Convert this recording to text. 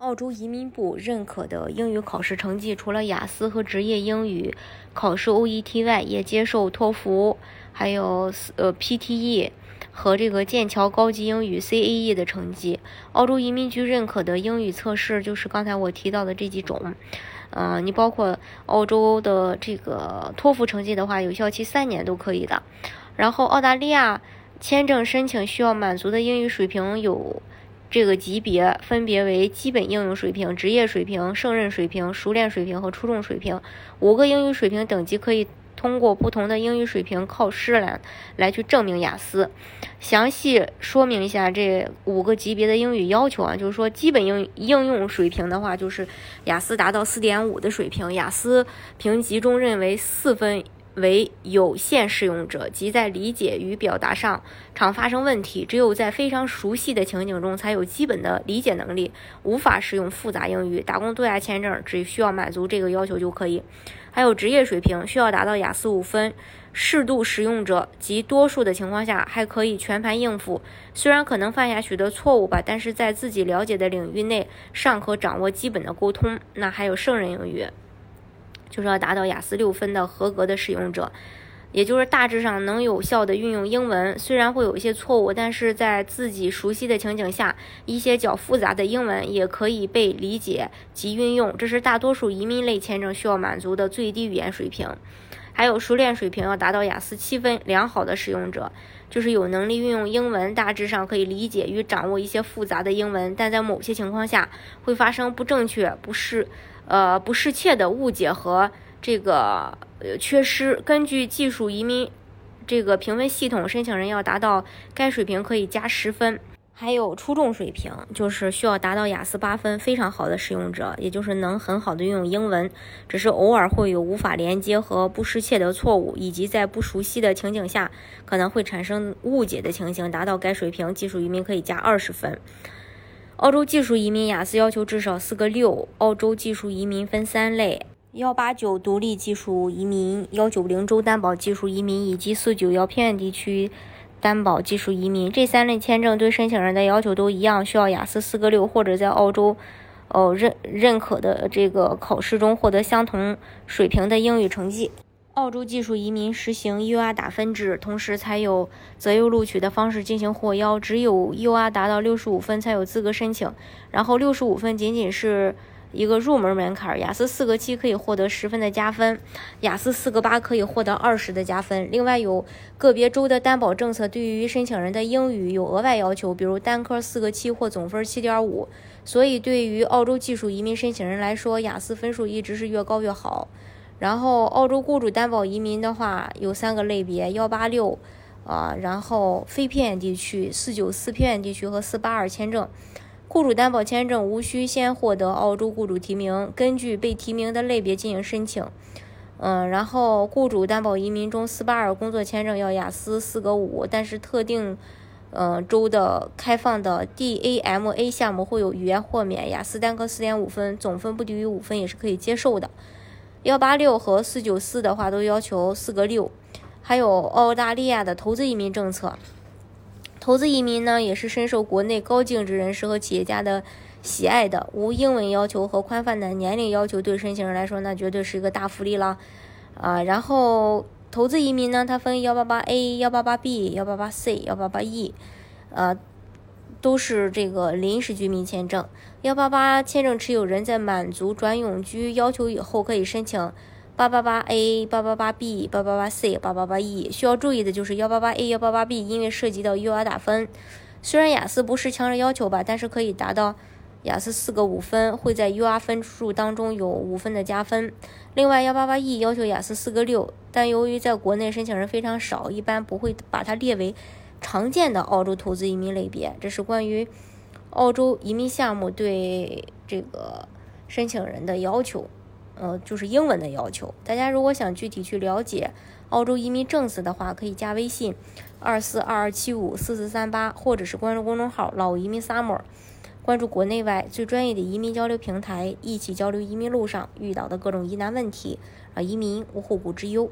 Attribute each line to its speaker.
Speaker 1: 澳洲移民部认可的英语考试成绩，除了雅思和职业英语考试 OET 外，也接受托福，还有呃 PTE 和这个剑桥高级英语 CAE 的成绩。澳洲移民局认可的英语测试就是刚才我提到的这几种。嗯，你包括澳洲的这个托福成绩的话，有效期三年都可以的。然后澳大利亚签证申请需要满足的英语水平有。这个级别分别为基本应用水平、职业水平、胜任水平、熟练水平和出众水平五个英语水平等级，可以通过不同的英语水平考试来来去证明雅思。详细说明一下这五个级别的英语要求啊，就是说基本应应用水平的话，就是雅思达到四点五的水平，雅思评级中认为四分。为有限使用者，即在理解与表达上常发生问题，只有在非常熟悉的情景中才有基本的理解能力，无法使用复杂英语。打工度假签证只需要满足这个要求就可以。还有职业水平需要达到雅思五分，适度使用者及多数的情况下还可以全盘应付，虽然可能犯下许多错误吧，但是在自己了解的领域内尚可掌握基本的沟通。那还有胜任英语。就是要达到雅思六分的合格的使用者，也就是大致上能有效的运用英文。虽然会有一些错误，但是在自己熟悉的情景下，一些较复杂的英文也可以被理解及运用。这是大多数移民类签证需要满足的最低语言水平。还有熟练水平要达到雅思七分，良好的使用者就是有能力运用英文，大致上可以理解与掌握一些复杂的英文，但在某些情况下会发生不正确、不适。呃，不适切的误解和这个呃缺失。根据技术移民这个评分系统，申请人要达到该水平可以加十分。还有出众水平，就是需要达到雅思八分，非常好的使用者，也就是能很好的运用英文，只是偶尔会有无法连接和不适切的错误，以及在不熟悉的情景下可能会产生误解的情形。达到该水平，技术移民可以加二十分。澳洲技术移民雅思要求至少四个六。澳洲技术移民分三类：幺八九独立技术移民、幺九零州担保技术移民以及四九幺偏远地区担保技术移民。这三类签证对申请人的要求都一样，需要雅思四个六或者在澳洲哦认认可的这个考试中获得相同水平的英语成绩。澳洲技术移民实行 UR 打分制，同时才有择优录取的方式进行获邀。只有 UR 达到六十五分才有资格申请，然后六十五分仅仅是一个入门门槛。雅思四个七可以获得十分的加分，雅思四个八可以获得二十的加分。另外有个别州的担保政策对于申请人的英语有额外要求，比如单科四个七或总分七点五。所以对于澳洲技术移民申请人来说，雅思分数一直是越高越好。然后，澳洲雇主担保移民的话有三个类别：幺八六，啊，然后非偏远地区、四九四偏远地区和四八二签证。雇主担保签证无需先获得澳洲雇主提名，根据被提名的类别进行申请。嗯，然后雇主担保移民中四八二工作签证要雅思四个五，但是特定，嗯州的开放的 DAMA 项目会有语言豁免，雅思单科四点五分，总分不低于五分也是可以接受的。幺八六和四九四的话都要求四个六，还有澳大利亚的投资移民政策，投资移民呢也是深受国内高净值人士和企业家的喜爱的，无英文要求和宽泛的年龄要求，对申请人来说那绝对是一个大福利了啊。然后投资移民呢，它分幺八八 A、幺八八 B、幺八八 C、幺八八 E，呃。都是这个临时居民签证，幺八八签证持有人在满足转永居要求以后，可以申请八八八 A、八八八 B、八八八 C、八八八 E。需要注意的就是幺八八 A、幺八八 B，因为涉及到 UR 打分，虽然雅思不是强制要求吧，但是可以达到雅思四个五分，会在 UR 分数当中有五分的加分。另外幺八八 E 要求雅思四个六，但由于在国内申请人非常少，一般不会把它列为。常见的澳洲投资移民类别，这是关于澳洲移民项目对这个申请人的要求。呃，就是英文的要求。大家如果想具体去了解澳洲移民政策的话，可以加微信二四二二七五四四三八，或者是关注公众号“老移民 summer”，关注国内外最专业的移民交流平台，一起交流移民路上遇到的各种疑难问题，啊移民无后顾之忧。